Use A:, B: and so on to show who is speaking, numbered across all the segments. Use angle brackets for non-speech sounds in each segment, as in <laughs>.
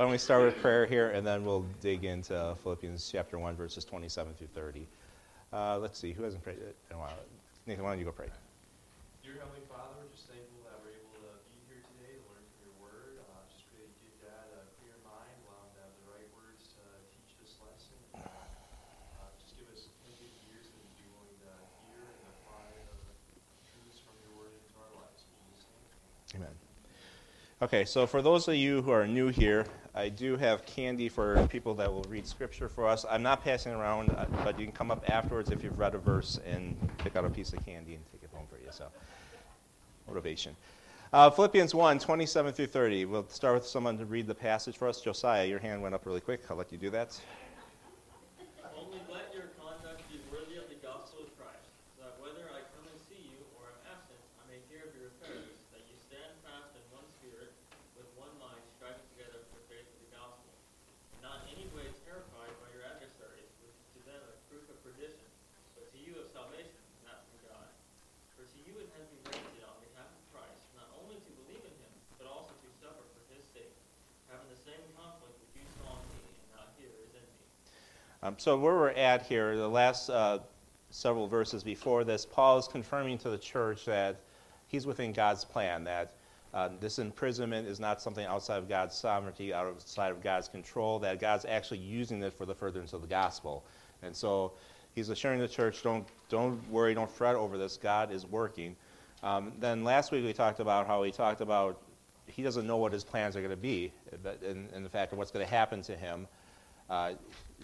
A: Why don't we start with prayer here, and then we'll dig into Philippians chapter 1, verses 27 through 30. Uh, let's see, who hasn't prayed in a while? Nathan, why don't you go pray?
B: Dear Heavenly Father, we're just thankful that we're able to be here today to learn from your word. Uh, just pray to give Dad a clear mind, allow him to have the right words to teach this lesson. And, uh, just give us good ears that we'd be willing to hear and apply the truths from your word into our lives. In Jesus' name.
A: Amen. Okay, so for those of you who are new here, I do have candy for people that will read scripture for us. I'm not passing around, uh, but you can come up afterwards if you've read a verse and pick out a piece of candy and take it home for you. So, motivation. Uh, Philippians 1 27 through 30. We'll start with someone to read the passage for us. Josiah, your hand went up really quick. I'll let you do that.
C: Only let your conduct be worthy of the gospel of Christ, so that whether I come and see you or am absent, I may hear of your affairs, that you stand fast in one spirit, with one mind, striving together for the faith of the gospel, and not in any way terrified by your adversaries, which is to them a proof of perdition, but to you of salvation, and that from God. For to you it has been granted on behalf of Christ, not only to believe in him, but also to suffer for his sake, having the same conflict which you saw in me, and now here is in me.
A: Um, so, where we're at here, the last uh, several verses before this, Paul is confirming to the church that he's within God's plan, that uh, this imprisonment is not something outside of God's sovereignty, outside of God's control, that God's actually using it for the furtherance of the gospel. And so, he's assuring the church don't, don't worry, don't fret over this. God is working. Um, then last week we talked about how he talked about he doesn't know what his plans are going to be, but in, in the fact of what's going to happen to him. Uh,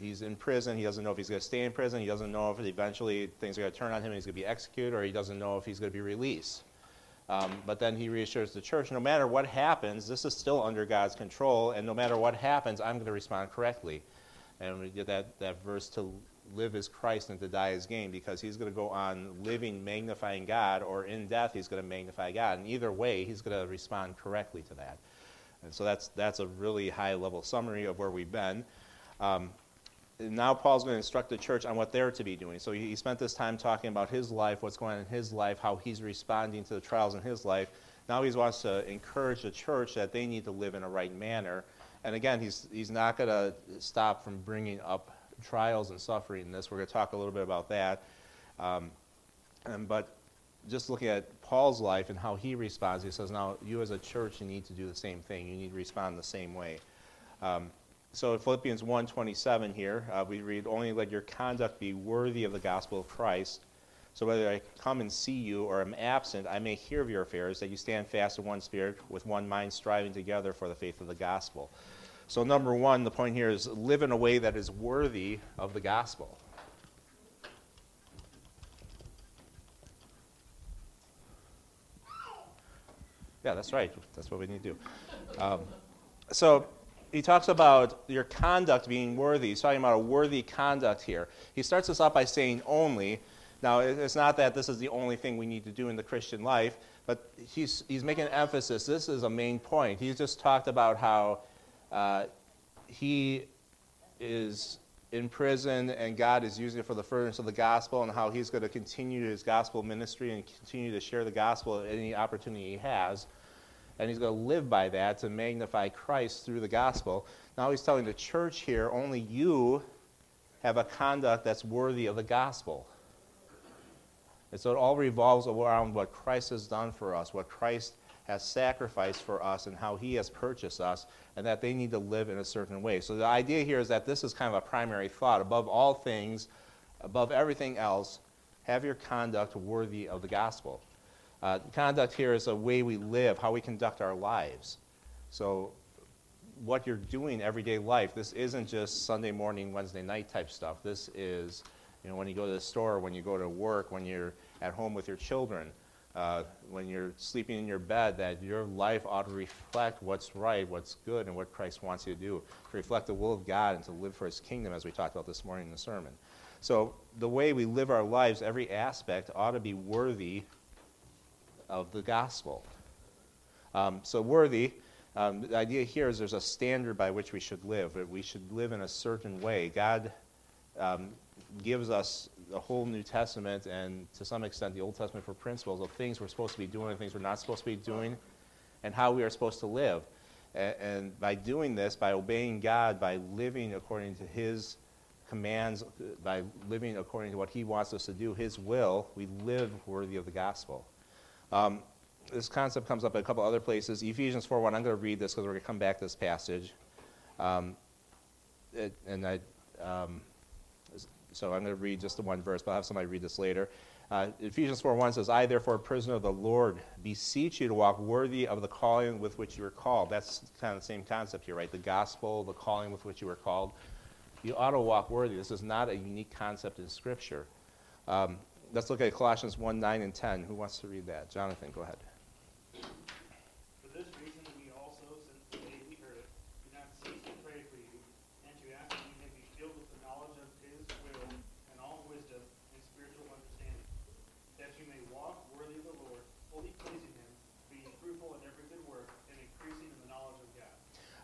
A: he's in prison. He doesn't know if he's going to stay in prison. He doesn't know if eventually things are going to turn on him and he's going to be executed, or he doesn't know if he's going to be released. Um, but then he reassures the church no matter what happens, this is still under God's control, and no matter what happens, I'm going to respond correctly. And we get that, that verse to live as Christ and to die as gain, because he's going to go on living, magnifying God, or in death, he's going to magnify God. And either way, he's going to respond correctly to that. And so that's, that's a really high level summary of where we've been. Um, now Paul's going to instruct the church on what they're to be doing. So he, spent this time talking about his life, what's going on in his life, how he's responding to the trials in his life. Now he wants to encourage the church that they need to live in a right manner. And again, he's, he's not going to stop from bringing up trials and suffering in this. We're going to talk a little bit about that. Um, and, but just looking at Paul's life and how he responds, he says, now you as a church, you need to do the same thing. You need to respond the same way. Um, so in Philippians 1.27 here, uh, we read, Only let your conduct be worthy of the gospel of Christ. So whether I come and see you or am absent, I may hear of your affairs, that you stand fast in one spirit, with one mind striving together for the faith of the gospel. So number one, the point here is live in a way that is worthy of the gospel. Yeah, that's right. That's what we need to do. Um, so he talks about your conduct being worthy. He's talking about a worthy conduct here. He starts this off by saying only. Now, it's not that this is the only thing we need to do in the Christian life, but he's, he's making an emphasis. This is a main point. He's just talked about how uh, he is in prison and God is using it for the furtherance of the gospel and how he's going to continue his gospel ministry and continue to share the gospel at any opportunity he has and he's going to live by that to magnify Christ through the gospel. Now he's telling the church here only you have a conduct that's worthy of the gospel. And so it all revolves around what Christ has done for us, what Christ has sacrificed for us, and how he has purchased us, and that they need to live in a certain way. So the idea here is that this is kind of a primary thought. Above all things, above everything else, have your conduct worthy of the gospel. Uh, conduct here is a way we live, how we conduct our lives. So, what you're doing everyday life, this isn't just Sunday morning, Wednesday night type stuff. This is, you know, when you go to the store, when you go to work, when you're at home with your children, uh, when you're sleeping in your bed, that your life ought to reflect what's right, what's good, and what Christ wants you to do, to reflect the will of God and to live for His kingdom, as we talked about this morning in the sermon. So, the way we live our lives, every aspect ought to be worthy of the gospel. Um, so, worthy, um, the idea here is there's a standard by which we should live. We should live in a certain way. God um, gives us the whole New Testament and to some extent the Old Testament for principles of things we're supposed to be doing and things we're not supposed to be doing and how we are supposed to live. And, and by doing this, by obeying God, by living according to His commands, by living according to what He wants us to do, His will, we live worthy of the gospel. Um, this concept comes up in a couple other places. Ephesians 4.1, I'm going to read this because we're going to come back to this passage. Um, it, and I, um, so I'm going to read just the one verse, but I'll have somebody read this later. Uh, Ephesians 4.1 says, I, therefore, a prisoner of the Lord, beseech you to walk worthy of the calling with which you were called. That's kind of the same concept here, right? The gospel, the calling with which you were called. You ought to walk worthy. This is not a unique concept in Scripture. Um, let's look at Colossians 1, 9, and 10. Who wants to read that? Jonathan, go ahead.
D: For this reason, we also, since the day we heard it, do not cease to pray for you, and to ask that you may be filled with the knowledge of His will and all wisdom and spiritual understanding, that you may walk worthy of the Lord, fully pleasing Him, being fruitful in every good work, and increasing in the knowledge of God.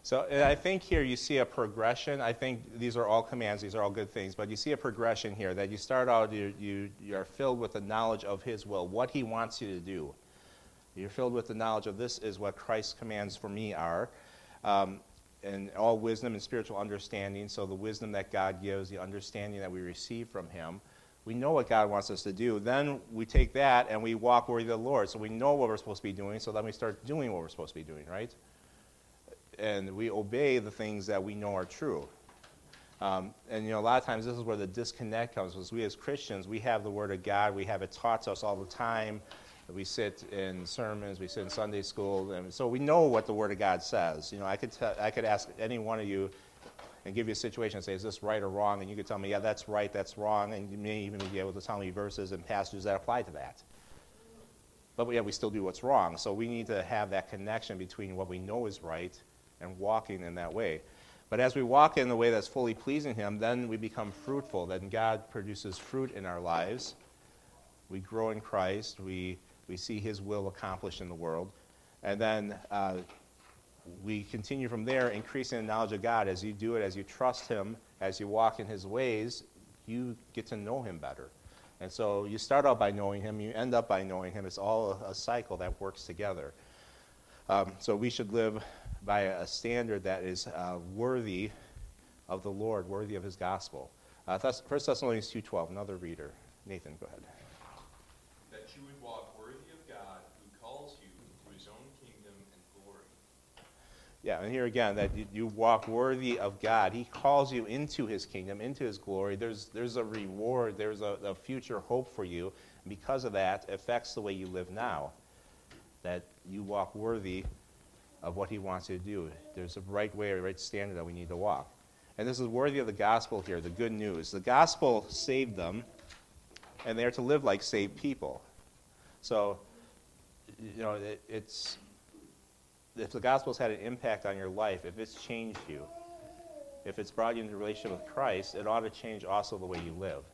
A: So I think here you see a progression. I think these are all commands, these are all good things, but you see a progression here that you start out, you, you, you are filled with the knowledge of His will, what He wants you to do. You're filled with the knowledge of this is what Christ's commands for me are. Um, and all wisdom and spiritual understanding. So, the wisdom that God gives, the understanding that we receive from Him. We know what God wants us to do. Then we take that and we walk worthy of the Lord. So, we know what we're supposed to be doing. So, then we start doing what we're supposed to be doing, right? And we obey the things that we know are true. Um, and you know, a lot of times this is where the disconnect comes. Because we as Christians, we have the Word of God, we have it taught to us all the time. We sit in sermons, we sit in Sunday school, and so we know what the Word of God says. You know, I could, tell, I could ask any one of you and give you a situation and say, is this right or wrong? And you could tell me, yeah, that's right, that's wrong, and you may even be able to tell me verses and passages that apply to that. But yeah, we still do what's wrong. So we need to have that connection between what we know is right and walking in that way. But as we walk in the way that's fully pleasing Him, then we become fruitful. Then God produces fruit in our lives. We grow in Christ. We we see His will accomplished in the world. And then uh, we continue from there, increasing the knowledge of God. As you do it, as you trust Him, as you walk in His ways, you get to know Him better. And so you start out by knowing Him, you end up by knowing Him. It's all a, cycle that works together. Um, so we should live by a standard that is uh, worthy of the Lord, worthy of His gospel. Uh, 1 Thessalonians 2.12, another reader. Nathan, go ahead.
B: That you would walk worthy of God who calls you to his own kingdom and glory.
A: Yeah, and here again, that you, you walk worthy of God. He calls you into his kingdom, into his glory. There's, there's a reward, there's a, a future hope for you. And because of that, it affects the way you live now. That you walk worthy of what he wants you to do. There's a right way, a right standard that we need to walk. And this is worthy of the gospel here, the good news. The gospel saved them, and they are to live like saved people. So, you know, it, it's if the gospel's had an impact on your life, if it's changed you, if it's brought you into a relationship with Christ, it ought to change also the way you live.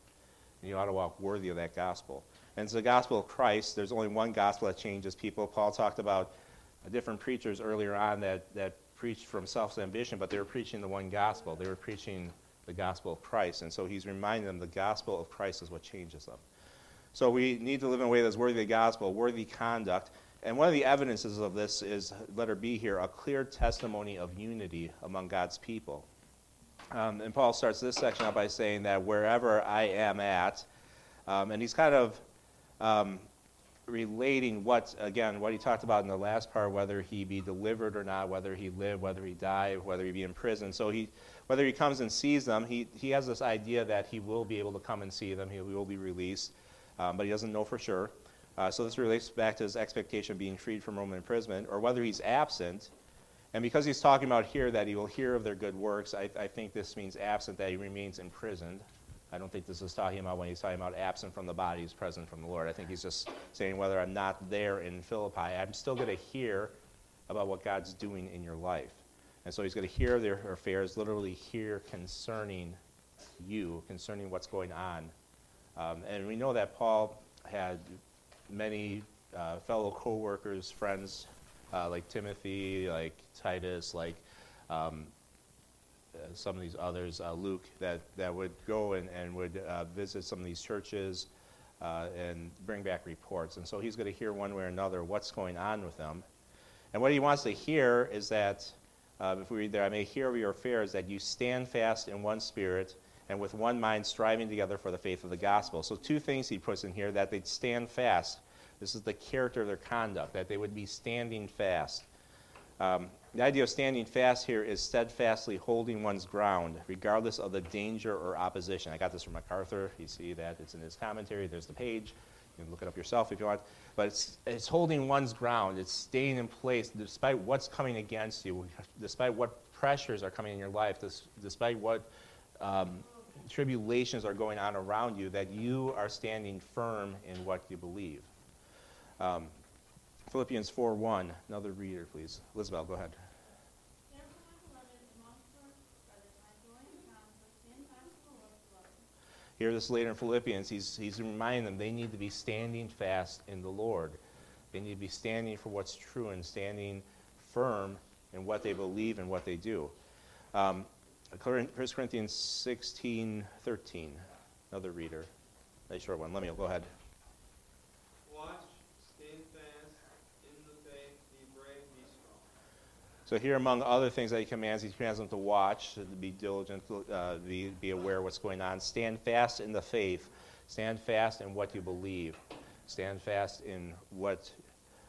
A: And you ought to walk worthy of that gospel. And it's the gospel of Christ. There's only one gospel that changes people. Paul talked about different preachers earlier on that, that preached from self ambition, but they were preaching the one gospel. They were preaching the gospel of Christ. And so he's reminding them the gospel of Christ is what changes them. So we need to live in a way that's worthy of the gospel, worthy conduct. And one of the evidences of this is, letter B here, a clear testimony of unity among God's people. Um, and Paul starts this section out by saying that wherever I am at, um, and he's kind of um, relating what, again, what he talked about in the last part, whether he be delivered or not, whether he live, whether he die, whether he be in prison. So he, whether he comes and sees them, he, he has this idea that he will be able to come and see them, he will be released, um, but he doesn't know for sure. Uh, so this relates back to his expectation of being freed from Roman imprisonment, or whether he's absent. And because he's talking about here that he will hear of their good works, I, I think this means absent, that he remains imprisoned. I don't think this is talking about when he's talking about absent from the body, he's present from the Lord. I think he's just saying whether I'm not there in Philippi, I'm still going to hear about what God's doing in your life. And so he's going to hear their affairs, literally hear concerning you, concerning what's going on. Um, and we know that Paul had many uh, fellow co workers, friends uh, like Timothy, like Titus, like um, some of these others, uh, Luke, that, that would go and, and would uh, visit some of these churches uh, and bring back reports. And so he's going to hear one way or another what's going on with them. And what he wants to hear is that uh, if we read there, I may hear of your affairs, that you stand fast in one spirit and with one mind striving together for the faith of the gospel. So, two things he puts in here that they'd stand fast. This is the character of their conduct, that they would be standing fast. Um, the idea of standing fast here is steadfastly holding one's ground, regardless of the danger or opposition. I got this from MacArthur. You see that it's in his commentary. There's the page. You can look it up yourself if you want. But it's, it's holding one's ground. It's staying in place despite what's coming against you, despite what pressures are coming in your life, despite what um, tribulations are going on around you, that you are standing firm in what you believe. Um, Philippians 4 1, another reader, please. Elizabeth, go ahead. Here, this later in Philippians, he's, he's reminding them they need to be standing fast in the Lord. They need to be standing for what's true and standing firm in what they believe and what they do. Um, 1 Corinthians 16 13, another reader. Nice short one. Let me go ahead. So here, among other things that he commands, he commands them to watch, to be diligent, uh, be, be aware of what's going on. Stand fast in the faith. Stand fast in what you believe. Stand fast in what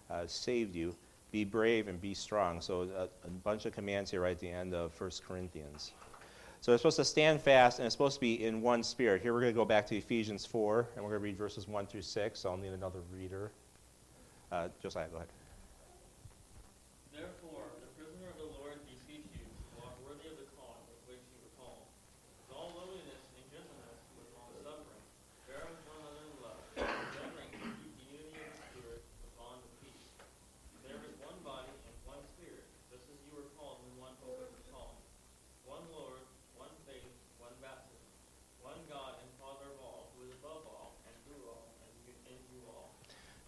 A: uh, saved you. Be brave and be strong. So a, a, bunch of commands here right at the end of 1 Corinthians. So it's supposed to stand fast, and it's supposed to be in one spirit. Here we're going to go back to Ephesians 4, and we're going to read verses 1 through 6. So I'll need another reader. Uh, Josiah, go ahead.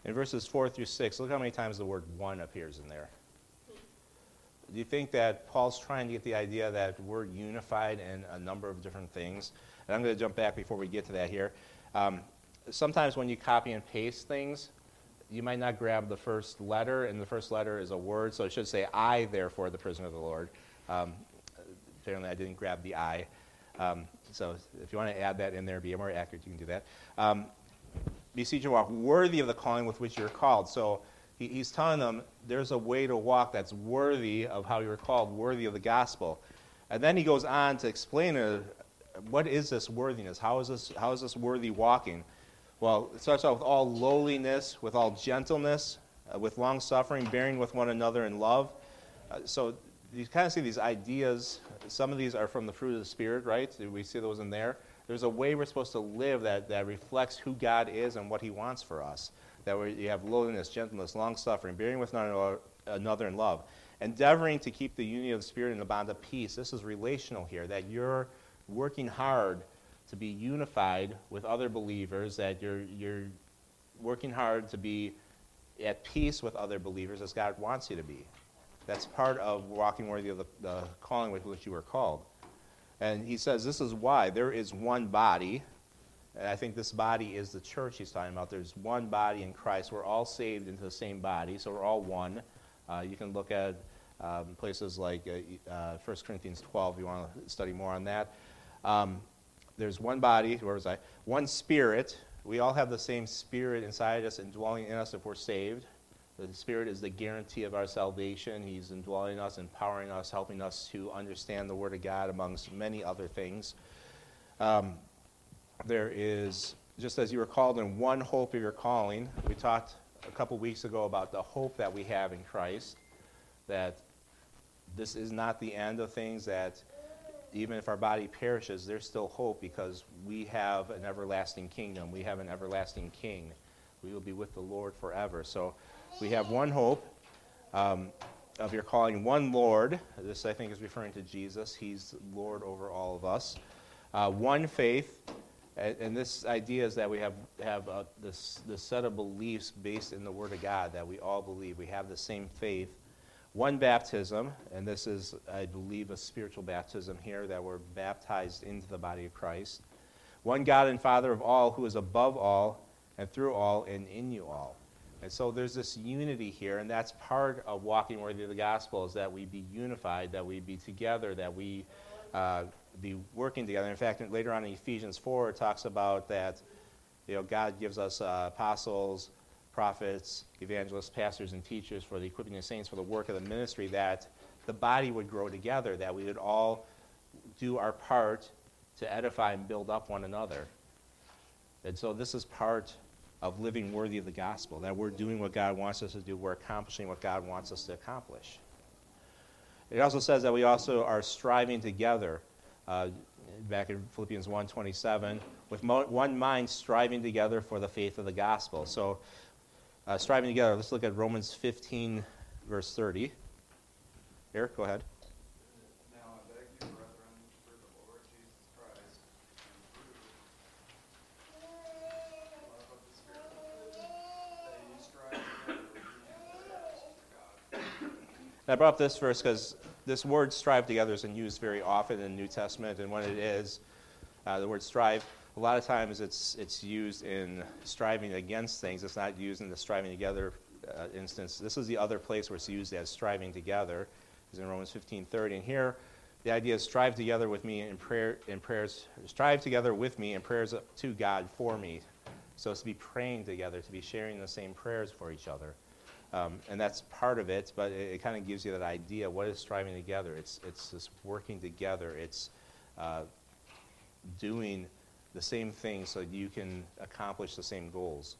A: In verses 4 through 6, look how many times the word one appears in there. Do you think that Paul's trying to get the idea that we're unified in a number of different things? And I'm going to jump back before we get to that here. Um, sometimes when you copy and paste things, you might not grab the first letter, and the first letter is a word, so it should say, I, therefore, the prisoner of the Lord. Um, apparently, I didn't grab the I. Um, so if you want to add that in there, be more accurate, you can do that. Um, beseech you walk worthy of the calling with which you're called. So he, he's telling them there's a way to walk that's worthy of how you're called, worthy of the gospel. And then he goes on to explain uh, what is this worthiness? How is this, how is this worthy walking? Well, it starts out with all lowliness, with all gentleness, uh, with long suffering, bearing with one another in love. Uh, so you kind of see these ideas. Some of these are from the fruit of the Spirit, right? We see those in there. There's a way we're supposed to live that, that reflects who God is and what He wants for us. That we, you have lowliness, gentleness, long suffering, bearing with another in love, endeavoring to keep the unity of the Spirit in the bond of peace. This is relational here, that you're working hard to be unified with other believers, that you're, you're working hard to be at peace with other believers as God wants you to be. That's part of walking worthy of the, the calling with which you were called. And he says this is why there is one body. And I think this body is the church he's talking about. There's one body in Christ. We're all saved into the same body, so we're all one. Uh, you can look at um, places like uh, uh, 1 Corinthians 12 if you want to study more on that. Um, there's one body, where was I? One spirit. We all have the same spirit inside us and dwelling in us if we're saved. The Spirit is the guarantee of our salvation. He's indwelling us, empowering us, helping us to understand the Word of God, amongst many other things. Um, there is, just as you were called in one hope of your calling, we talked a couple weeks ago about the hope that we have in Christ, that this is not the end of things, that even if our body perishes, there's still hope because we have an everlasting kingdom. We have an everlasting king. We will be with the Lord forever. So we have one hope um, of your calling, one Lord. This, I think, is referring to Jesus. He's Lord over all of us. Uh, one faith. And, and, this idea is that we have, have uh, this, this set of beliefs based in the Word of God that we all believe. We have the same faith. One baptism, and this is, I believe, a spiritual baptism here, that we're baptized into the body of Christ. One God and Father of all, who is above all, and through all, and in you all. And so there's this unity here, and that's part of walking worthy of the gospel is that we be unified, that we be together, that we uh, be working together. In fact, later on in Ephesians 4, it talks about that you know, God gives us uh, apostles, prophets, evangelists, pastors, and teachers for the equipping of saints for the work of the ministry, that the body would grow together, that we would all do our part to edify and build up one another. And so this is part of living worthy of the gospel, that we're doing what God wants us to do, we're accomplishing what God wants us to accomplish. It also says that we also are striving together. Uh, back in Philippians 1:27, with mo- one mind striving together for the faith of the gospel. So, uh, striving together. Let's look at Romans 15, verse 30. Eric, go ahead.
B: Now I beg you, brethren, for the Lord Jesus Christ, and through the love of the Spirit, that ye strive together with me in prayers to God.
A: And I brought up this verse because this word strive together isn't used very often in the New Testament, and when it is, uh, the word strive, a lot of times it's, it's used in striving against things. It's not used in the striving together uh, instance. This is the other place where it's used as striving together, is in Romans 15:30. And here, the idea is strive together with me in prayer in prayers. Strive together with me in prayers to God for me. So it's to be praying together, to be sharing the same prayers for each other. Um, and that's part of it, but it, it kind of gives you that idea. What is striving together? It's, it's this working together. It's uh, doing the same thing so you can accomplish the same goals.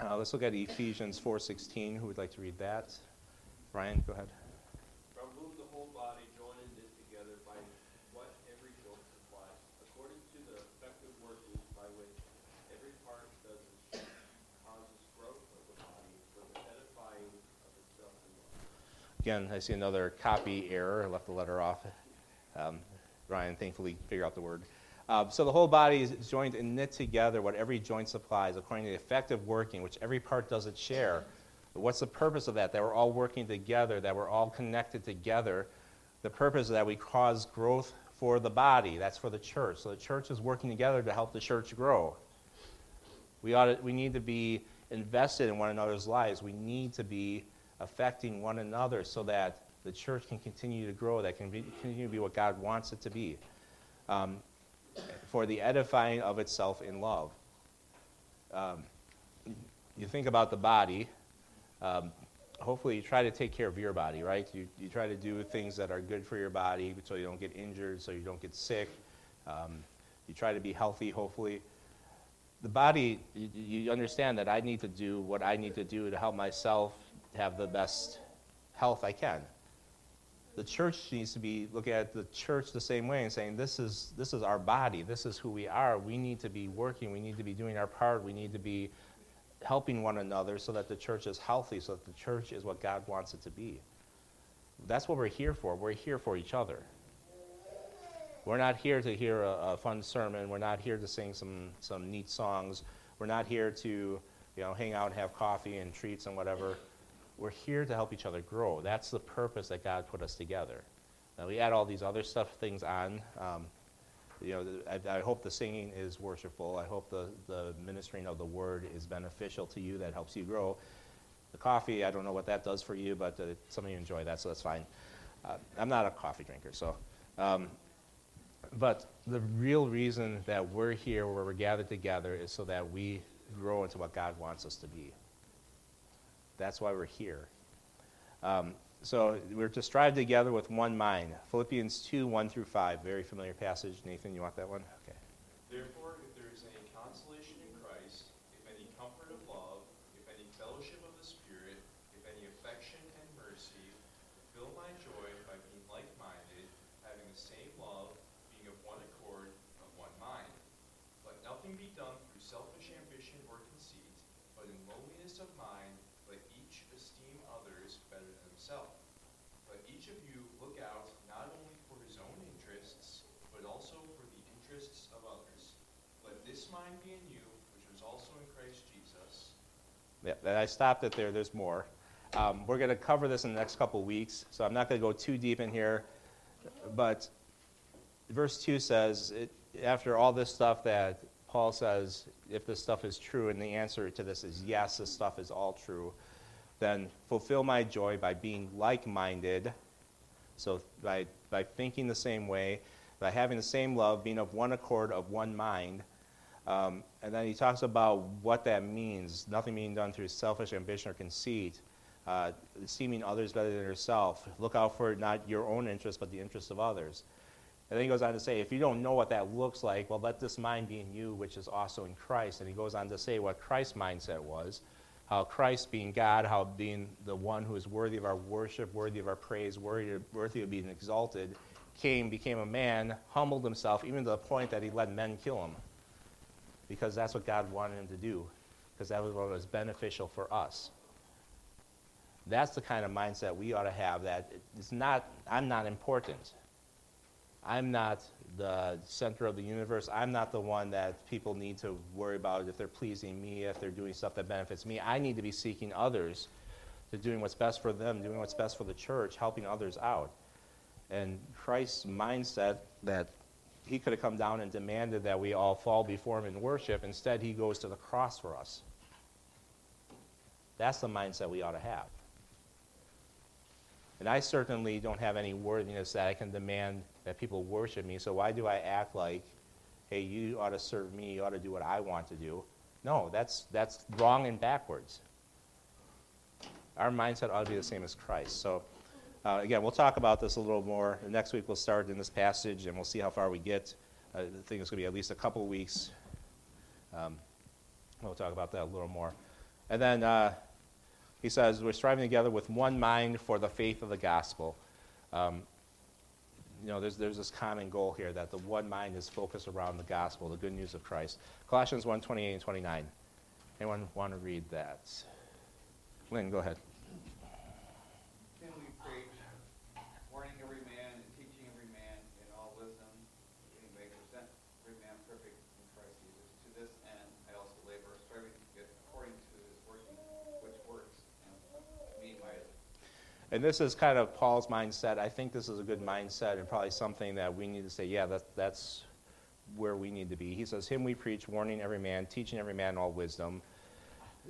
A: Uh, let's look at Ephesians 4.16. Who would like to read that? Ryan, go ahead.
B: From whom the whole body joined and knit together by what every joint supplies, according to the effective working by which every part does its share, causes growth of the body for the edifying of itself in love.
A: Again, I see another copy error. I left the letter off. Um, Ryan thankfully figured out the word. Uh, so the whole body is joined and knit together what every joint supplies according to the effective working, which every part does its share. But what's the purpose of that? That we're all working together, that we're all connected together. The purpose is that we cause growth for the body. That's for the church. So the church is working together to help the church grow. We, ought to, we need to be invested in one another's lives. We need to be affecting one another so that the church can continue to grow, that can be, continue to be what God wants it to be, um, for the edifying of itself in love. Um, you think about the body. Um, hopefully, you try to take care of your body, right? You, you try to do things that are good for your body so you don't get injured, so you don't get sick. Um, you try to be healthy, hopefully the body, you, you understand that I need to do what I need to do to help myself have the best health I can. The church needs to be looking at the church the same way and saying, this is, this is our body, this is who we are. We need to be working, we need to be doing our part, we need to be helping one another so that the church is healthy, so that the church is what God wants it to be. That's what we're here for. We're here for each other. We're not here to hear a, a, fun sermon. We're not here to sing some, some neat songs. We're not here to you know, hang out and have coffee and treats and whatever. We're here to help each other grow. That's the purpose that God put us together. Now, we add all these other stuff, things on. Um, you know, I, I, hope the singing is worshipful. I hope the, the ministering of the word is beneficial to you, that helps you grow. The coffee, I don't know what that does for you, but uh, some of you enjoy that, so that's fine. Uh, I'm not a coffee drinker, so. Um, but the real reason that we're here, where we're gathered together, is so that we grow into what God wants us to be. That's why we're here. Um, so we're to strive together with one mind. Philippians 2 1 through 5. Very familiar passage. Nathan, you want that one? Okay.
B: Therefore, if there is any consolation in Christ, if any comfort of love, if any fellowship of the Spirit, if any affection and mercy, fill my joy by being like minded, having the same love, being of one accord, of one mind. Let nothing be done through selfish ambition or conceit, but in lowliness of mind, let each esteem others better than himself. Let each of you look out not only for his own interests, but also for the interests of others. Let this mind be in you, which was also in Christ Jesus.
A: Yeah, I stopped it there. There's more. Um, we're going to cover this in the next couple weeks, so I'm not going to go too deep in here. But verse 2 says, it, after all this stuff that Paul says, if this stuff is true, and the answer to this is yes, this stuff is all true, then fulfill my joy by being like minded. So, by, by thinking the same way, by having the same love, being of one accord, of one mind. Um, and then he talks about what that means nothing being done through selfish ambition or conceit, uh, others better than yourself. Look out for not your own interests, but the interests of others. And then he goes on to say, if you don't know what that looks like, well, let this mind be in you, which is also in Christ. And he goes on to say what Christ's mindset was how Christ being God, how being the one who is worthy of our worship, worthy of our praise, worthy, worthy of being exalted, came, became a man, humbled himself, even to the point that he let men kill him. Because that's what God wanted him to do, because that was what was beneficial for us. That's the kind of mindset we ought to have that it's not, I'm not important. I'm not the center of the universe. I'm not the one that people need to worry about if they're pleasing me, if they're doing stuff that benefits me. I need to be seeking others, to doing what's best for them, doing what's best for the church, helping others out. And Christ's mindset that he could have come down and demanded that we all fall before him in worship, instead, he goes to the cross for us. That's the mindset we ought to have. And I certainly don't have any worthiness that I can demand that people worship me. So why do I act like, hey, you ought to serve me, you ought to do what I want to do? No, that's, that's wrong and backwards. Our mindset ought to be the same as Christ. So, uh, again, we'll talk about this a little more. Next week, we'll start in this passage and we'll see how far we get. Uh, I think it's going to be at least a couple weeks. Um, we'll talk about that a little more. And then uh, he says, We're striving together with one mind for the faith of the gospel. Um, you know, there's, there's this common goal here that the one mind is focused around the gospel, the good news of Christ. Colossians 1 28 and 29. Anyone want to read that? Lynn, go ahead.
E: Then we preach, warning every man and teaching every man in all wisdom, that he may present every man perfect in Christ Jesus. To this end, I also labor, striving to get according to his working, which works in me mightily.
A: And this is kind of Paul's mindset. I think this is a good mindset and probably something that we need to say, yeah, that, that's where we need to be. He says, Him we preach, warning every man, teaching every man all wisdom.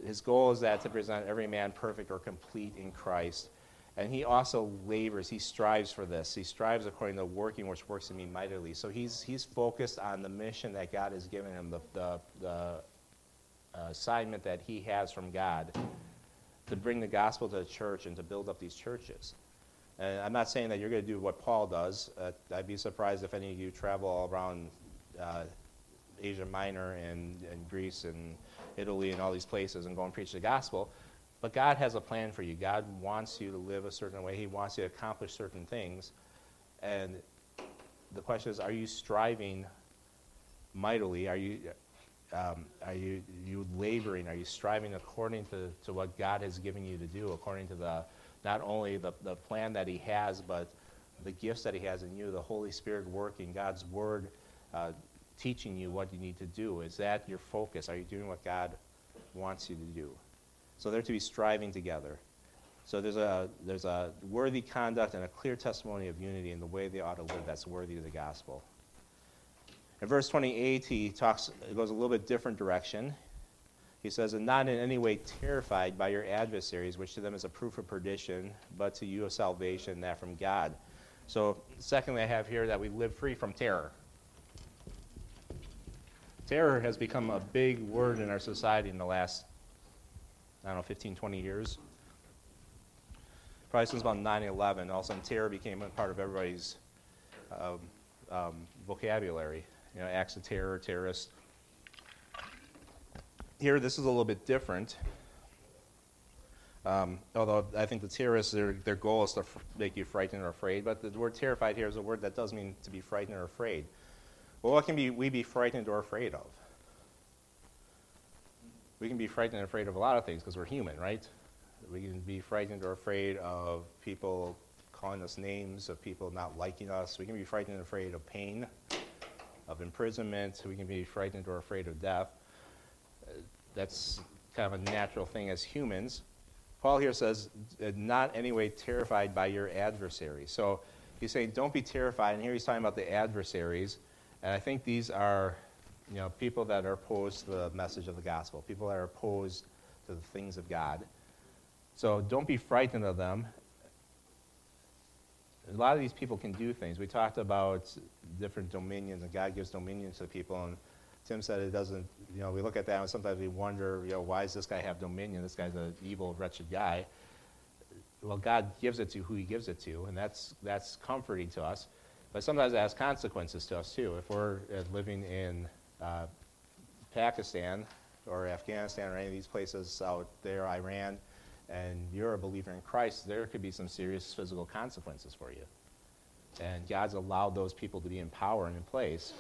A: His goal is that to present every man perfect or complete in Christ. And he also labors, he strives for this. He strives according to working which works in me mightily. So he's, he's focused on the mission that God has given him, the, the, the uh, assignment that he has from God to bring the gospel to the church and to build up these churches. And I'm not saying that you're going to do what Paul does. Uh, I'd be surprised if any of you travel all around uh, Asia Minor and, and Greece and Italy and all these places and go and preach the gospel. But God has a plan for you. God wants you to live a certain way. He wants you to accomplish certain things. And the question is, are you striving mightily? Are you, um, are you, you laboring? Are you striving according to, to what God has given you to do, according to the, not only the, the plan that He has, but the gifts that He has in you, the Holy Spirit working, God's Word uh, teaching you what you need to do? Is that your focus? Are you doing what God wants you to do? So they're to be striving together. So there's a, there's a worthy conduct and a clear testimony of unity in the way they ought to live that's worthy of the gospel. In verse 28, he talks, it goes a little bit different direction. He says, And not in any way terrified by your adversaries, which to them is a proof of perdition, but to you a salvation, that from God. So, secondly, I have here that we live free from terror. Terror has become a big word in our society in the last, I don't know, 15, 20 years. Probably since about 9 11, all of a sudden terror became a part of everybody's um, um, vocabulary. You know, acts of terror, terrorists. Here, this is a little bit different. Um, although I think the terrorists, their, their goal is to f- make you frightened or afraid, but the word terrified here is a word that does mean to be frightened or afraid. Well, what can be, we be frightened or afraid of? We can be frightened and afraid of a lot of things because we're human, right? We can be frightened or afraid of people calling us names, of people not liking us. We can be frightened and afraid of pain, of imprisonment. We can be frightened or afraid of death. That's kind of a natural thing as humans. Paul here says, uh, not anyway terrified by your adversaries. So he's saying, don't be terrified. And here he's talking about the adversaries. And I think these are you know, people that are opposed to the message of the gospel, people that are opposed to the things of God. So don't be frightened of them. A lot of these people can do things. We talked about different dominions, and God gives dominion to people. And Tim said it doesn't, you know, we look at that and sometimes we wonder, you know, why does this guy have dominion? This guy's an evil, wretched guy. Well, God gives it to who he gives it to, and that's, that's comforting to us. But sometimes it has consequences to us, too. If we're uh, living in uh, Pakistan or Afghanistan or any of these places out there, Iran, and you're a believer in Christ, there could be some serious physical consequences for you. And God's allowed those people to be in power and in place.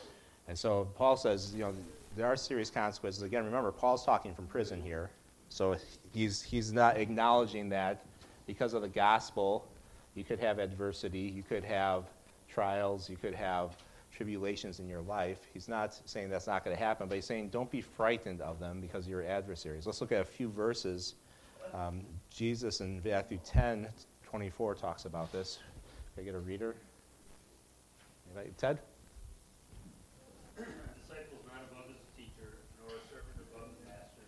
A: And so Paul says, you know, there are serious consequences. Again, remember, Paul's talking from prison here. So he's, he's not acknowledging that because of the gospel, you could have adversity, you could have trials, you could have tribulations in your life. He's not saying that's not going to happen, but he's saying don't be frightened of them because you're adversaries. Let's look at a few verses. Um, Jesus in Matthew 10 24 talks about this. Can I get a reader? Anybody? Ted?
F: A disciple is not above his teacher, nor a servant above his master.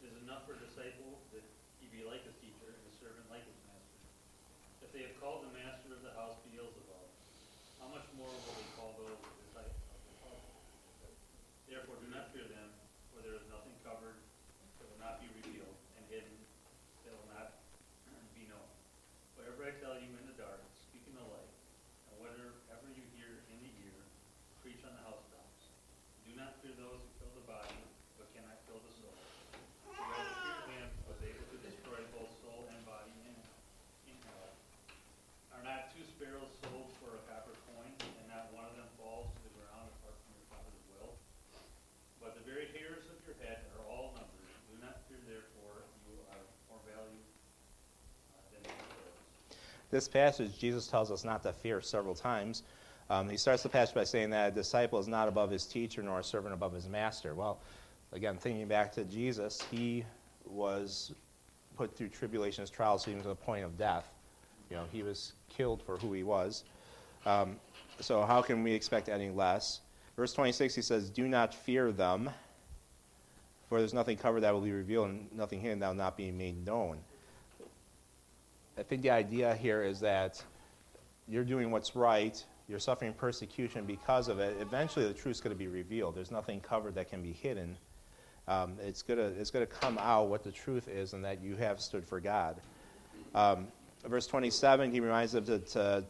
F: It is enough for a disciple that he be like his teacher, and a servant like his master. If they have called the master of the house Beelzebub, how much more will they call those of the disciples of the house? Therefore do not fear them, for there is nothing covered that will not be revealed, and hidden that will not be known. Whatever I tell you in the dark, speak in the light, and whatever you hear in the ear, preach on the housetops. Do not fear those who kill the body, but cannot kill the soul. Rather fear him who is able to destroy both soul and body in, in hell. Are not two sparrows sold for a copper coin, and not one of them falls to the ground apart from your father's will? But the very hairs of your head are all numbered. Do not fear therefore, you are more valuable uh, than the sparrows.
A: This passage, Jesus tells us not to fear several times. Um, he starts the passage by saying that a disciple is not above his teacher, nor a servant above his master. Well, again, thinking back to Jesus, he was put through tribulations, trials, even to the point of death. You know, he was killed for who he was. Um, so how can we expect any less? Verse 26, he says, Do not fear them, for there's nothing covered that will be revealed, and nothing hidden that will not be made known. I think the idea here is that you're doing what's right, you're suffering persecution because of it. Eventually, the truth's going to be revealed. There's nothing covered that can be hidden. Um, it's going to it's going to come out what the truth is, and that you have stood for God. Um, verse 27, he reminds them to, to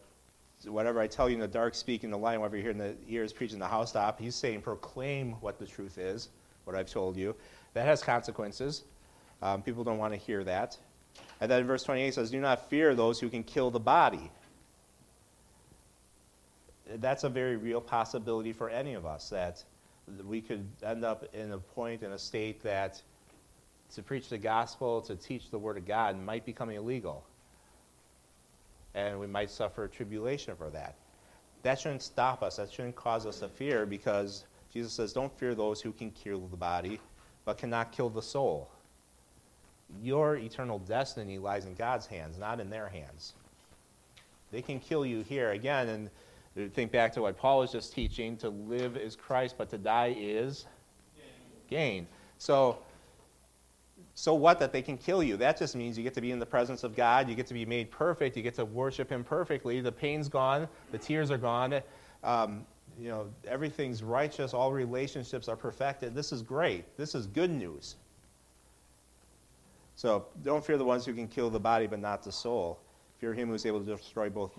A: whatever I tell you in the dark, speak in the light. Whatever you hear in the ears, preach in the housetop. He's saying, proclaim what the truth is, what I've told you. That has consequences. Um, people don't want to hear that. And then verse 28 says, Do not fear those who can kill the body. That's a very real possibility for any of us that we could end up in a point, in a state that to preach the gospel, to teach the word of God might become illegal. And we might suffer tribulation for that. That shouldn't stop us. That shouldn't cause us to fear because Jesus says, Don't fear those who can kill the body, but cannot kill the soul your eternal destiny lies in God's hands, not in their hands. They can kill you here again, and think back to what Paul was just teaching: to live is Christ, but to die is gain. So, so what that they can kill you? That just means you get to be in the presence of God. You get to be made perfect. You get to worship Him perfectly. The pain's gone. The tears are gone. Um, you know, everything's righteous. All relationships are perfected. This is great. This is good news. So don't fear the ones who can kill the body but not the soul. Fear him who is able to destroy both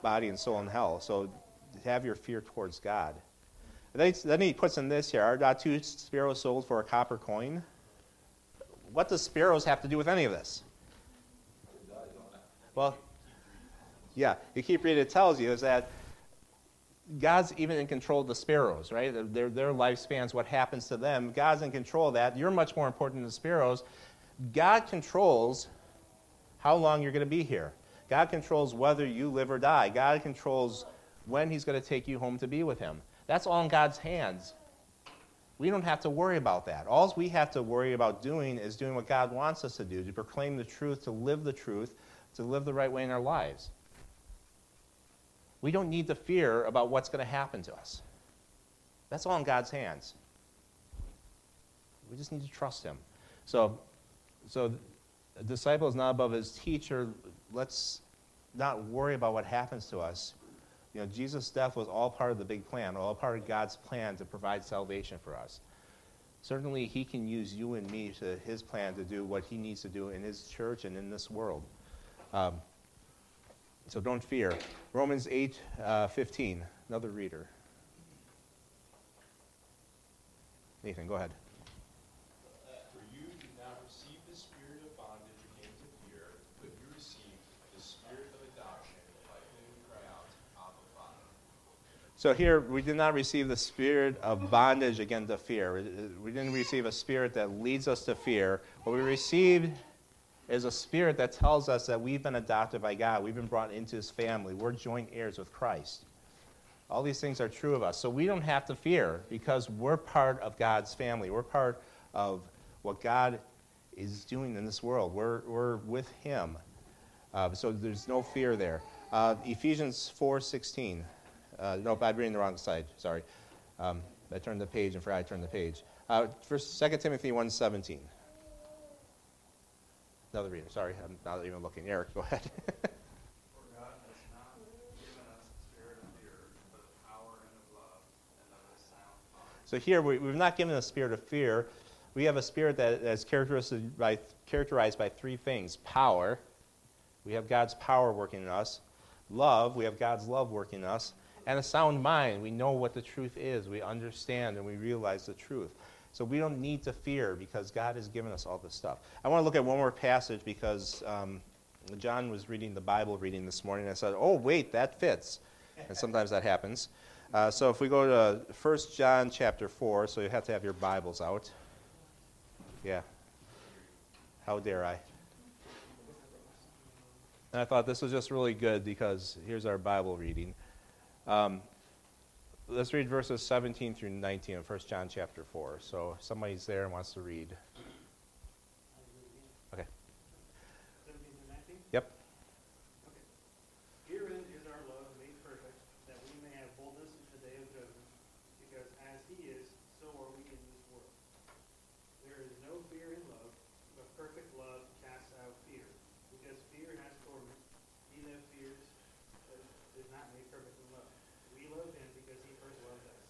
A: body and soul in hell. So have your fear towards God. Then he, puts in this here Are not two sparrows sold for a copper coin? What does sparrows have to do with any of this? Well, yeah, you keep reading, it tells you is that God's even in control of the sparrows, right? Their, their lifespans, what happens to them. God's in control of that. You're much more important than the sparrows. God controls how long you're going to be here. God controls whether you live or die. God controls when He's going to take you home to be with Him. That's all in God's hands. We don't have to worry about that. All we have to worry about doing is doing what God wants us to do to proclaim the truth, to live the truth, to live the right way in our lives. We don't need to fear about what's going to happen to us. That's all in God's hands. We just need to trust him. So, so a disciple is not above his teacher. Let's not worry about what happens to us. You know, Jesus' death was all part of the big plan, all part of God's plan to provide salvation for us. Certainly, he can use you and me to his plan to do what he needs to do in his church and in this world. Um, so don't fear. Romans 8 uh, 15, another reader. Nathan, go ahead.
B: For you did not receive the spirit of bondage again to fear, but you received the spirit of adoption, by whom we cry out, Abba, Father.
A: So here, we did not receive the spirit of bondage again to fear. We didn't receive a spirit that leads us to fear. What we received is a spirit that tells us that we've been adopted by God. We've been brought into his family. We're joint heirs with Christ. All these things are true of us. So we don't have to fear because we're part of God's family. We're part of what God is doing in this world. We're, we're with him. Uh, so there's no fear there. Uh, Ephesians 4.16. Uh, no, I'm reading the wrong side. Sorry. Um, I turned the page and forgot I turned the page. Uh, first, 2 Timothy 1.17. Another reader. Sorry, I'm not even looking. Eric, go ahead.
E: For God has not given us the spirit of fear, but of power and of love and of a sound mind.
A: so here, we, we've not given a spirit of fear. We have a spirit that is characterized by, characterized by three things power. We have God's power working in us. Love. We have God's love working in us. And a sound mind. We know what the truth is. We understand and we realize the truth. So we don't need to fear because God has given us all this stuff. I want to look at one more passage because um, John was reading the Bible reading this morning. And I said, oh, wait, that fits. And sometimes that happens. Uh, so if we go to 1 John chapter 4, so you have to have your Bibles out. Yeah. How dare I? And I thought this was just really good because here's our Bible reading. Um, let's read verses 17 through 19 of 1 John chapter 4. So somebody's there and wants to read. Okay.
D: Seventeen through nineteen?
A: Yep.
D: Okay. Herein is our love made perfect, that we may have boldness in the day of judgment, because as he is, so are we in this world. There is no fear in love, but perfect love casts out fear, because fear has torment. He that fears uh, is not made perfect in love. We love him because he first loved us.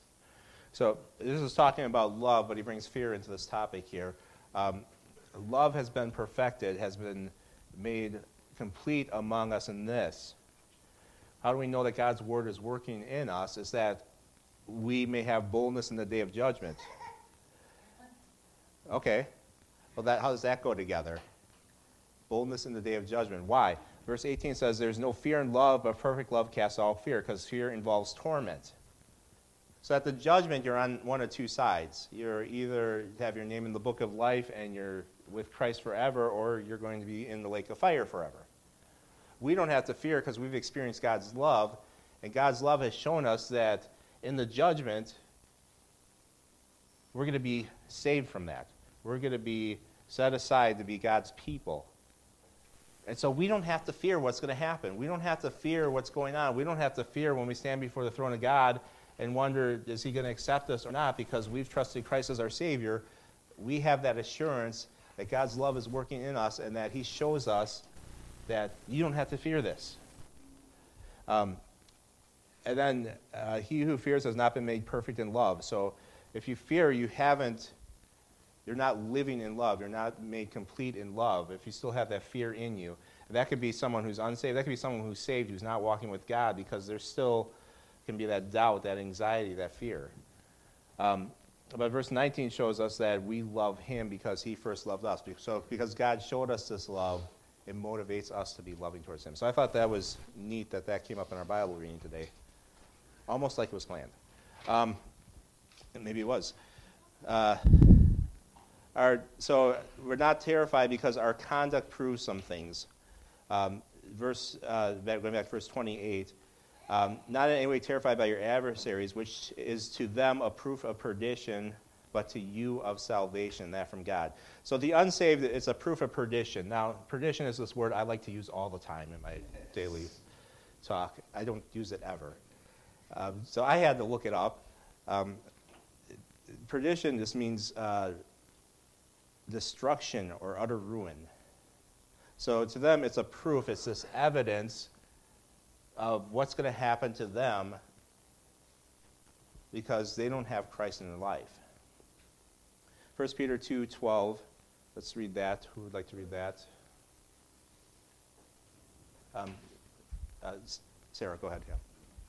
A: So this is talking about love, but he brings fear into this topic here. Um, love has been perfected, has been made complete among us in this. How do we know that God's word is working in us? Is that we may have boldness in the day of judgment. Okay. Well, that, how does that go together? Boldness in the day of judgment. Why? Verse 18 says, There's no fear in love, but perfect love casts all fear, because fear involves torment. So at the judgment, you're on one of two sides. You're either have your name in the book of life and you're with Christ forever, or you're going to be in the lake of fire forever. We don't have to fear because we've experienced God's love, and God's love has shown us that in the judgment, we're going to be saved from that. We're going to be set aside to be God's people. And so we don't have to fear what's going to happen. We don't have to fear what's going on. We don't have to fear when we stand before the throne of God and wonder, is he going to accept us or not? Because we've trusted Christ as our Savior. We have that assurance that God's love is working in us and that he shows us that you don't have to fear this. Um, and then, uh, he who fears has not been made perfect in love. So if you fear, you haven't, you're not living in love. You're not made complete in love. If you still have that fear in you, that could be someone who's unsaved. That could be someone who's saved who's not walking with God because there's still can be that doubt, that anxiety, that fear. Um, but verse 19 shows us that we love him because he first loved us. So because God showed us this love, it motivates us to be loving towards him. So I thought that was neat that that came up in our Bible reading today. Almost like it was planned. Um, and maybe it was. Uh, our, so we're not terrified because our conduct proves some things. Um, verse, uh, back, going back to verse 28. Um, not in any way terrified by your adversaries, which is to them a proof of perdition, but to you of salvation, that from God. So the unsaved is a proof of perdition. Now, perdition is this word I like to use all the time in my daily talk. I don't use it ever. Um, so I had to look it up. Um, perdition just means uh, destruction or utter ruin. So to them, it's a proof, it's this evidence of what's going to happen to them because they don't have Christ in their life. 1 Peter 2 12. Let's read that. Who would like to read that? Um, uh, Sarah, go ahead. Yeah.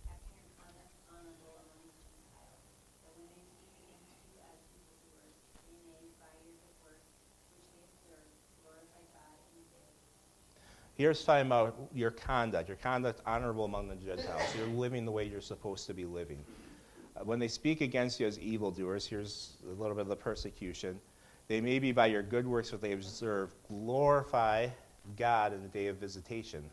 G: Have your conduct honorable among the Gentiles, that when they speak against you as evildoers, they may, by your good works which they observe, glorify God in the day of his
A: Here's talking about your conduct. Your conduct honorable among the Gentiles. You're living the way you're supposed to be living. Uh, when they speak against you as evildoers, here's a little bit of the persecution. They may be by your good works that they observe, glorify God in the day of visitation,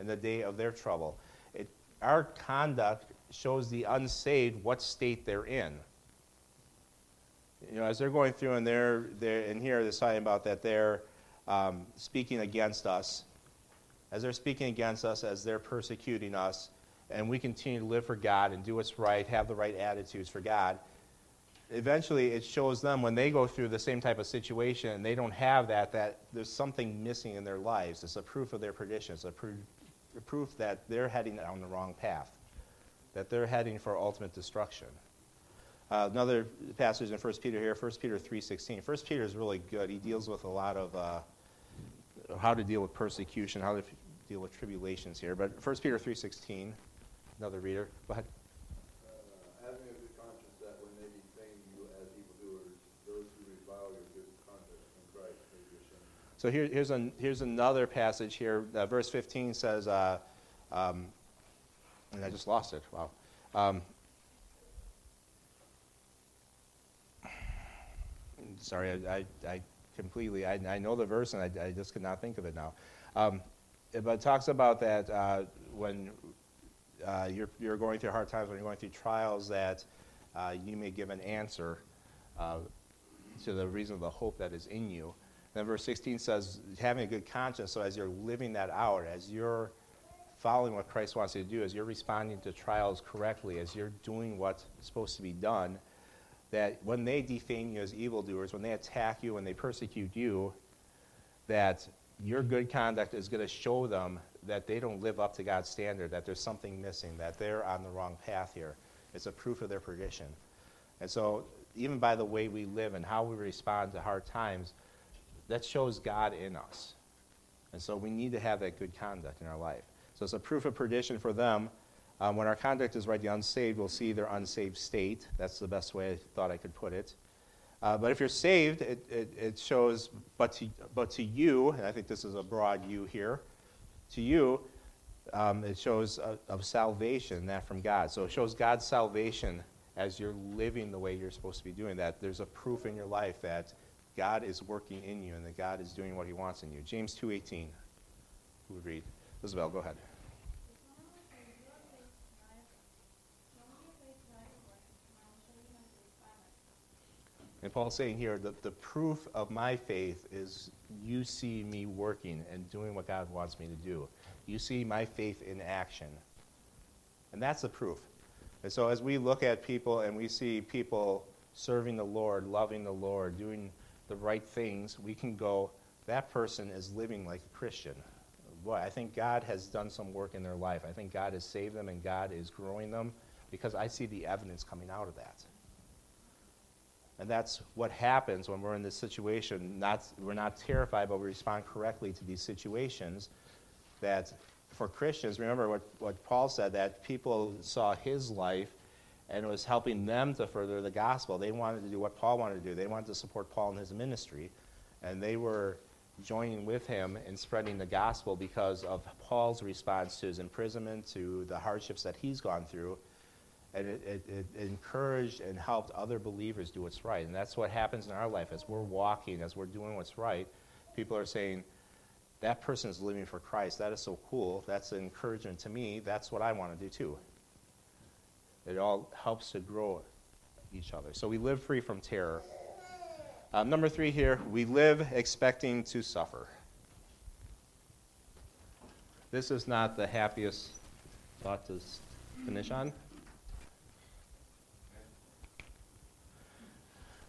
A: in the day of their trouble. It, our conduct shows the unsaved what state they're in. You know, as they're going through and they're, they're in here, they're talking about that they're um, speaking against us as they're speaking against us, as they're persecuting us, and we continue to live for God and do what's right, have the right attitudes for God, eventually it shows them when they go through the same type of situation and they don't have that, that there's something missing in their lives. It's a proof of their perdition. It's a, pr- a proof that they're heading down the wrong path, that they're heading for ultimate destruction. Uh, another passage in 1 Peter here, 1 Peter 3.16. 1 Peter is really good. He deals with a lot of uh, how to deal with persecution, how to f- deal with tribulations here. But 1 Peter 3.16, another reader. Go ahead.
H: uh, having a good conscience that when they detain you as evildoers, those who revile your good conduct in Christ may be ashamed.
A: So here, here's, an, here's another passage here. Uh, verse 15 says, uh, um, and I just lost it. Wow. Um, sorry, I, I, I completely, I, I know the verse and I, I just could not think of it now. Um, but it talks about that uh, when uh, you're, you're going through hard times, when you're going through trials, that uh, you may give an answer uh, to the reason of the hope that is in you. Then verse 16 says, having a good conscience, so as you're living that out, as you're following what Christ wants you to do, as you're responding to trials correctly, as you're doing what's supposed to be done, that when they defame you as evildoers, when they attack you, when they persecute you, that your good conduct is going to show them that they don't live up to God's standard, that there's something missing, that they're on the wrong path here. It's a proof of their perdition. And so, even by the way we live and how we respond to hard times, that shows God in us. And so, we need to have that good conduct in our life. So, it's a proof of perdition for them. Um, when our conduct is right, the unsaved will see their unsaved state. That's the best way I thought I could put it. Uh, but if you're saved, it, it, it shows, but to, but to you, and I think this is a broad you here, to you, um, it shows uh, of salvation, that from God. So it shows God's salvation as you're living the way you're supposed to be doing that. There's a proof in your life that God is working in you and that God is doing what he wants in you. James 2.18, who would read? Isabel, go ahead. And Paul's saying here that the proof of my faith is you see me working and doing what God wants me to do. You see my faith in action. And that's the proof. And so as we look at people and we see people serving the Lord, loving the Lord, doing the right things, we can go, that person is living like a Christian. Boy, I think God has done some work in their life. I think God has saved them and God is growing them because I see the evidence coming out of that. And that's what happens when we're in this situation. Not, we're not terrified, but we respond correctly to these situations. That for Christians, remember what, what Paul said, that people saw his life and it was helping them to further the gospel. They wanted to do what Paul wanted to do. They wanted to support Paul in his ministry. And they were joining with him in spreading the gospel because of Paul's response to his imprisonment, to the hardships that he's gone through and it, it, it encouraged and helped other believers do what's right. And that's what happens in our life as we're walking, as we're doing what's right. People are saying, that person is living for Christ. That is so cool. That's an encouragement to me. That's what I want to do too. It all helps to grow each other. So we live free from terror. Um, number three here, we live expecting to suffer. This is not the happiest thought to finish on.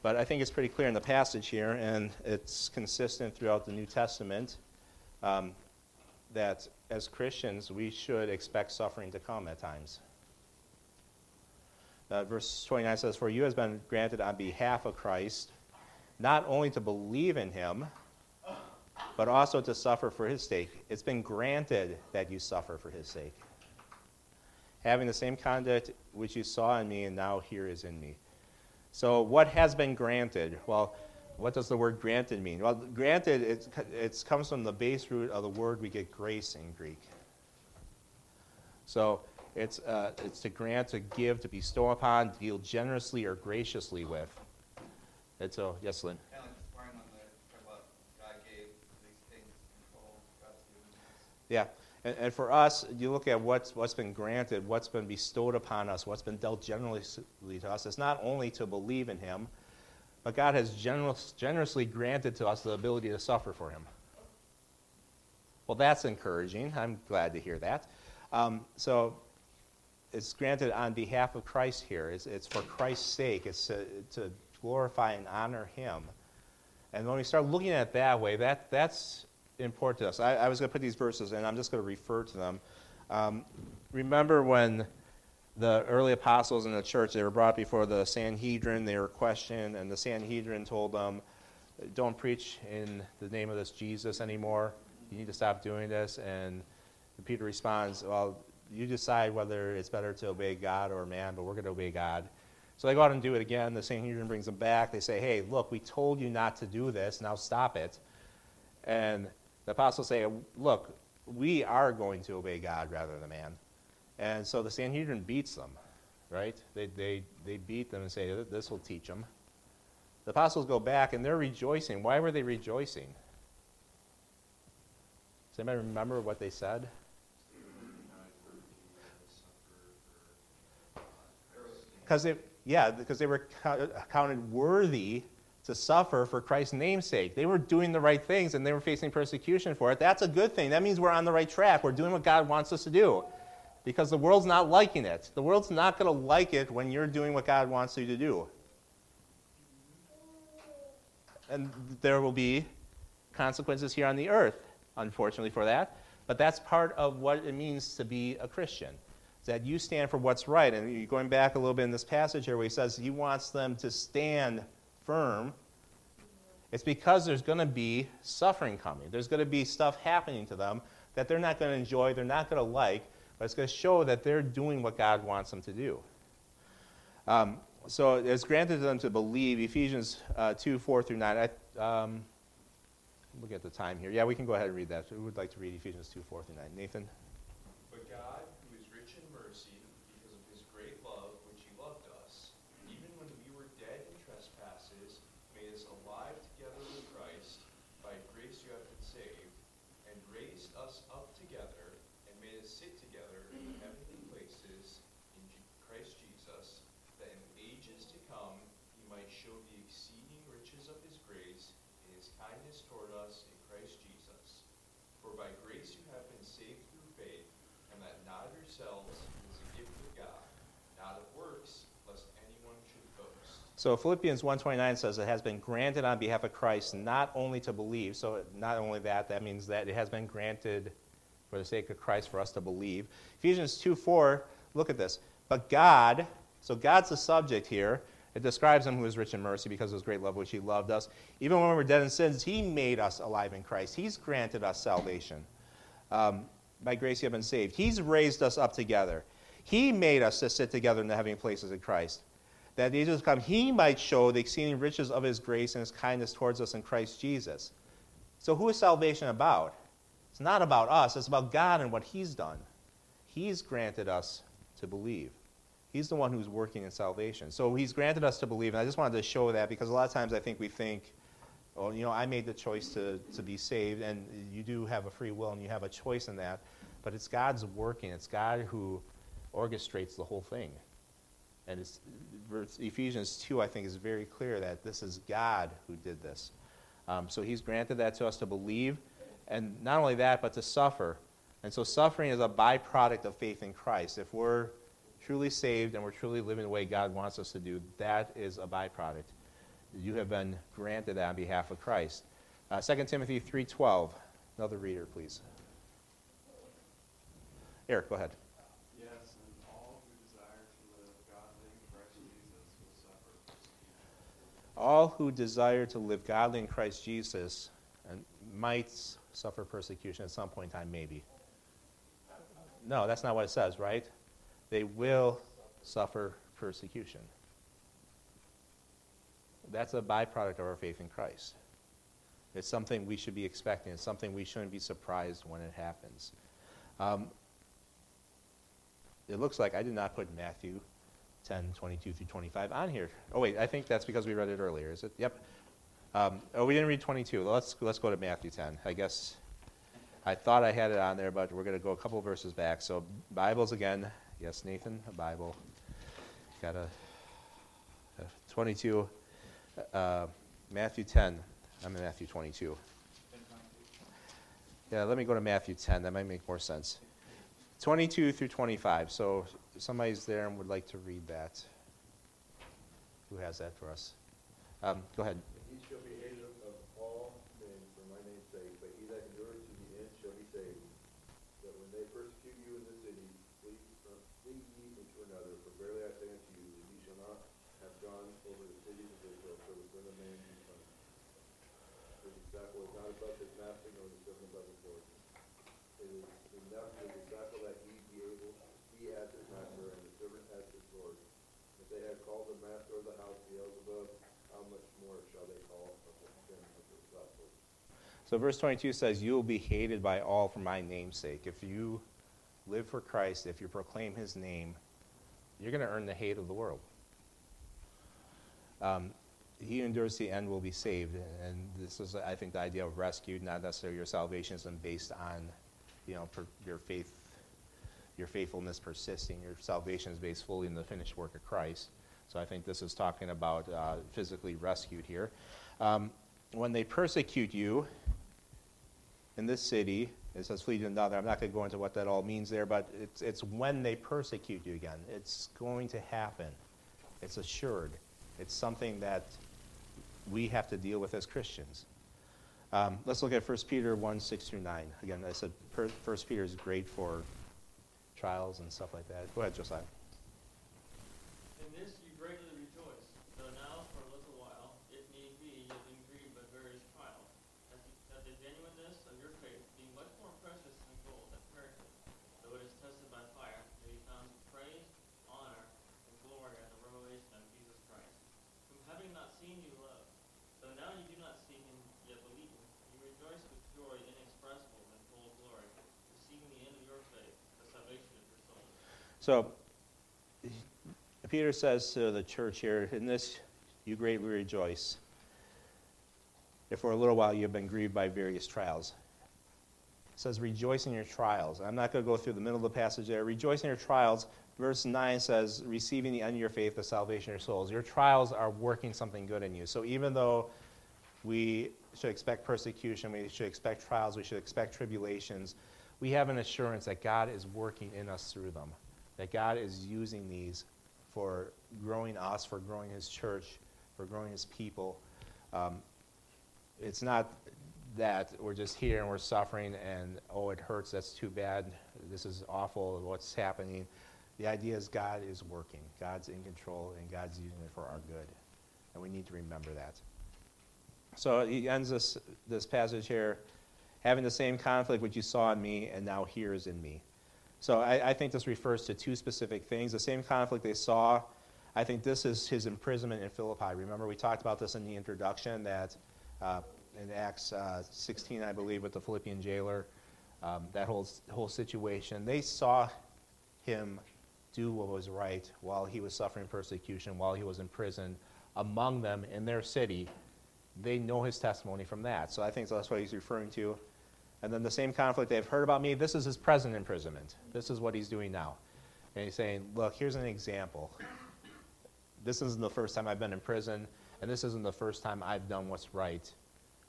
A: But I think it's pretty clear in the passage here, and it's consistent throughout the New Testament, um, that as Christians, we should expect suffering to come at times. Uh, verse 29 says, For you has been granted on behalf of Christ not only to believe in him, but also to suffer for his sake. It's been granted that you suffer for his sake. Having the same conduct which you saw in me and now here is in me. So, what has been granted? Well, what does the word granted mean? Well, granted, it, it comes from the base root of the word we get grace in Greek. So, it's, uh, it's to grant, to give, to bestow upon, to deal generously or graciously with. And so, yes, Lynn.
E: Kind of like this part when they talk about God gave these things control, God's given us.
A: Yeah. And, and for us, you look at what's, what's been granted, what's been bestowed upon us, what's been dealt generously to us. It's not only to believe in Him, but God has generous, generously granted to us the ability to suffer for Him. Well, that's encouraging. I'm glad to hear that. Um, so it's granted on behalf of Christ here. It's, it's for Christ's sake. It's to, to glorify and honor Him. And when we start looking at it that way, that, that's important to us. I, I was going to put these verses in, I'm just going to refer to them. Um, remember when the early apostles in the church, they were brought before the Sanhedrin, they were questioned, and the Sanhedrin told them, don't preach in the name of this Jesus anymore. You need to stop doing this. And Peter responds, well, you decide whether it's better to obey God or man, but we're going to obey God. So they go out and do it again. The Sanhedrin brings them back. They say, hey, look, we told you not to do this. Now stop it. And the apostles say, look, we are going to obey God rather than man. And so the Sanhedrin beats them, right? They, they, they beat them and say, this will teach them. The apostles go back and they're rejoicing. Why were they rejoicing? Does anybody remember what they said? Because they, yeah, because they were uh, counted worthy to suffer for Christ's namesake. They were doing the right things and they were facing persecution for it. That's a good thing. That means we're on the right track. We're doing what God wants us to do. Because the world's not liking it. The world's not going to like it when you're doing what God wants you to do. And there will be consequences here on the earth, unfortunately, for that. But that's part of what it means to be a Christian that you stand for what's right. And going back a little bit in this passage here where he says he wants them to stand firm. It's because there's going to be suffering coming. There's going to be stuff happening to them that they're not going to enjoy, they're not going to like, but it's going to show that they're doing what God wants them to do. Um, so it's granted to them to believe. Ephesians uh, 2 4 through 9. I, um, look at the time here. Yeah, we can go ahead and read that. We would like to read Ephesians 2 4 through 9. Nathan?
B: But God, who is rich in mercy, because of his great love which he loved us, even when we were dead in trespasses, made us alive together with Christ. By grace you have been saved, and raised us up together, and made us sit together in the heavenly places in Je- Christ Jesus, that in ages to come he might show the exceeding riches of his grace in his kindness toward us in Christ Jesus. For by grace you have been saved through faith, and that not of yourselves it is a gift of God, not of works, lest anyone should boast.
A: So Philippians 1:29 says it has been granted on behalf of Christ not only to believe. So not only that, that means that it has been granted for the sake of Christ for us to believe. Ephesians 2:4, look at this. But God, so God's the subject here. It describes him who is rich in mercy because of his great love which he loved us. Even when we were dead in sins, he made us alive in Christ. He's granted us salvation. Um, by grace you have been saved. He's raised us up together. He made us to sit together in the heavenly places in Christ. That the ages to come, he might show the exceeding riches of his grace and his kindness towards us in Christ Jesus. So, who is salvation about? It's not about us, it's about God and what he's done. He's granted us to believe. He's the one who's working in salvation. So, he's granted us to believe. And I just wanted to show that because a lot of times I think we think, well, you know, I made the choice to, to be saved, and you do have a free will and you have a choice in that. But it's God's working, it's God who orchestrates the whole thing. And Ephesians 2, I think, is very clear that this is God who did this. Um, so he's granted that to us to believe, and not only that, but to suffer. And so suffering is a byproduct of faith in Christ. If we're truly saved and we're truly living the way God wants us to do, that is a byproduct. You have been granted that on behalf of Christ. Uh, 2 Timothy 3.12. Another reader, please. Eric, go ahead.
B: Yes, and all who desire to live godly in Christ Jesus will suffer persecution.
A: All who desire to live godly in Christ Jesus and might suffer persecution at some point in time, maybe. No, that's not what it says, right? They will suffer persecution. That's a byproduct of our faith in Christ. It's something we should be expecting. It's something we shouldn't be surprised when it happens. Um, it looks like I did not put Matthew 10, 22 through 25 on here. Oh, wait, I think that's because we read it earlier, is it? Yep. Um, oh, we didn't read 22. Let's, let's go to Matthew 10. I guess I thought I had it on there, but we're going to go a couple verses back. So, Bibles again. Yes, Nathan, a Bible. Got a, a 22. Uh, Matthew 10. I'm in Matthew 22. Yeah, let me go to Matthew 10. That might make more sense. 22 through 25. So somebody's there and would like to read that. Who has that for us? Um, go ahead.
H: He shall be hated of all men for my name's sake, but he that to the end shall be saved. That when they persecute you in the city, flee ye into another, for verily I say unto you, that ye shall not have gone over the of Israel till the Son of Man be come. The disciple is not above his master, nor the servant above his lord. It is enough for the disciple that he be able, he as his master, and the servant as his lord. If called the master of the house Beelzebub, how much more shall they call the?
A: So verse 22 says, You will be hated by all for my name's sake. If you live for Christ, if you proclaim his name, you're going to earn the hate of the world. Um, he endures the end will be saved. And this is, I think, the idea of rescue, not necessarily your salvation isn't based on, you know, per, your faith, your faithfulness persisting. Your salvation is based fully in the finished work of Christ. So I think this is talking about uh, physically rescued here. Um, when they persecute you in this city, it says flee to another. I'm not going to go into what that all means there, but it's, it's when they persecute you again. It's going to happen. It's assured. It's something that we have to deal with as Christians. Um, let's look at 1 Peter 1 6 through 9. Again, I said 1 Peter is great for trials and stuff like that. Go ahead, Josiah.
C: In this you greatly rejoice, though now for a little while, if need be, you have been grieved by various trials, that the, that the genuineness of your faith, being much more precious than gold that perisheth, though it is tested by fire, may be found to praise, honor, and glory at the revelation of Jesus Christ, whom having not seen you love, though now you do not see him yet believing, you rejoice with joy inexpressible and full of glory, receiving the end of your faith, the salvation of your souls.
A: So, Peter says to the church here, In this you greatly rejoice, if for a little while you have been grieved by various trials. It says, Rejoice in your trials. I'm not going to go through the middle of the passage there. Rejoice in your trials. Verse 9 says, Receiving the end of your faith, the salvation of your souls. Your trials are working something good in you. So, even though we should expect persecution, we should expect trials, we should expect tribulations, we have an assurance that God is working in us through them, that God is using these for growing us, for growing His church, for growing His people. Um, it's not that we're just here and we're suffering and, oh, it hurts, that's too bad, this is awful, what's happening. The idea is God is working, God's in control, and God's using it for our good. And we need to remember that. So he ends this, this passage here having the same conflict which you saw in me and now here is in me. So I, I think this refers to two specific things. The same conflict they saw, I think this is his imprisonment in Philippi. Remember, we talked about this in the introduction that uh, in Acts uh, 16, I believe, with the Philippian jailer, um, that whole, whole situation. They saw him do what was right while he was suffering persecution, while he was in prison among them in their city. They know his testimony from that. So I think that's what he's referring to. And then the same conflict they've heard about me, this is his present imprisonment. This is what he's doing now. And he's saying, look, here's an example. This isn't the first time I've been in prison, and this isn't the first time I've done what's right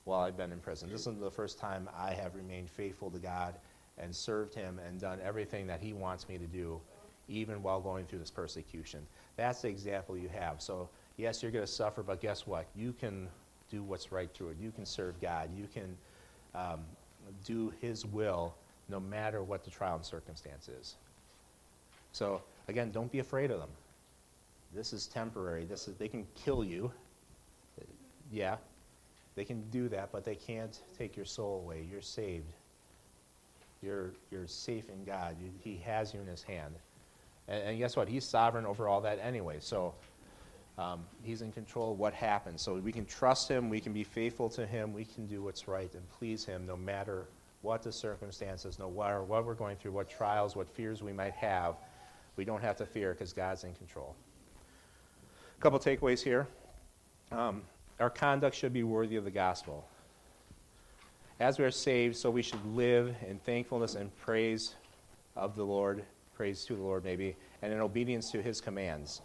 A: while I've been in prison. This isn't the first time I have remained faithful to God and served him and done everything that he wants me to do, even while going through this persecution. That's the example you have. So Yes, you're going to suffer, but guess what? You can do what's right through it. You can serve God. You can um, do His will no matter what the trial and circumstance is. So, again, don't be afraid of them. This is temporary. This is, they can kill you. Yeah, they can do that, but they can't take your soul away. You're saved. You're, you're safe in God. You, he has you in His hand. And, and guess what? He's sovereign over all that anyway. So um, He's in control of what happens. So we can trust Him. We can be faithful to Him. We can do what's right and please Him no matter what the circumstances, no matter what we're going through, what trials, what fears we might have. We don't have to fear because God's in control. A couple takeaways here. Um, our conduct should be worthy of the gospel. As we are saved, so we should live in thankfulness and praise of the Lord, praise to the Lord maybe, and in obedience to his commands.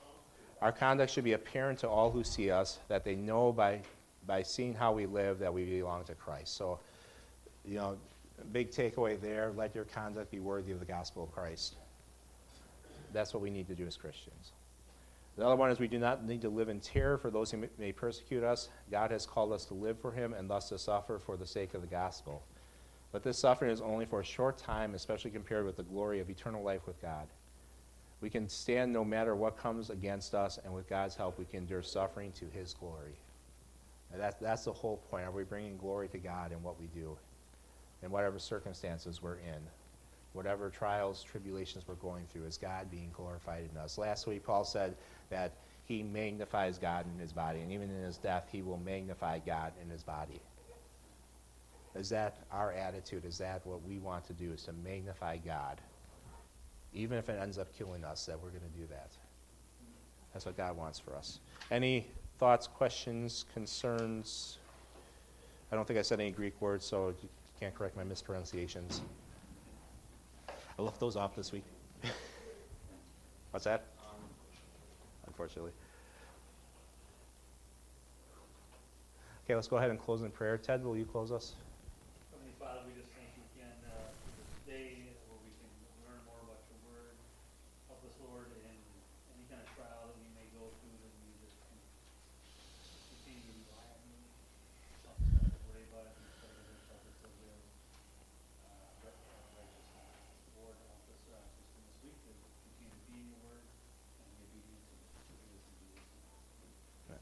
A: Our conduct should be apparent to all who see us, that they know by, by seeing how we live that we belong to Christ. So, you know, big takeaway there let your conduct be worthy of the gospel of Christ. That's what we need to do as Christians. The other one is we do not need to live in terror for those who may persecute us. God has called us to live for him and thus to suffer for the sake of the gospel. But this suffering is only for a short time, especially compared with the glory of eternal life with God. We can stand no matter what comes against us, and with God's help, we can endure suffering to his glory. And that's, that's the whole point. Are we bringing glory to God in what we do, in whatever circumstances we're in? whatever trials, tribulations we're going through, is God being glorified in us. Last week, Paul said that he magnifies God in his body, and even in his death, he will magnify God in his body. Is that our attitude? Is that what we want to do, is to magnify God? Even if it ends up killing us, that we're going to do that. That's what God wants for us. Any thoughts, questions, concerns? I don't think I said any Greek words, so you can't correct my mispronunciations. I left those off this week. <laughs> What's that? Um, unfortunately. Okay, let's go ahead and close in prayer. Ted, will you close us?
F: Heavenly Father, we just thank you again uh, for this day where we can learn more about your word. Help us, Lord, in any kind of trial that we may go through, that we just can continue to rely on you. Help us not to worry about it instead of just help us to live uh, right- uh, righteously. Lord, help us uh, just in this week to continue to be in your word and be obedient to to this in Jesus' name.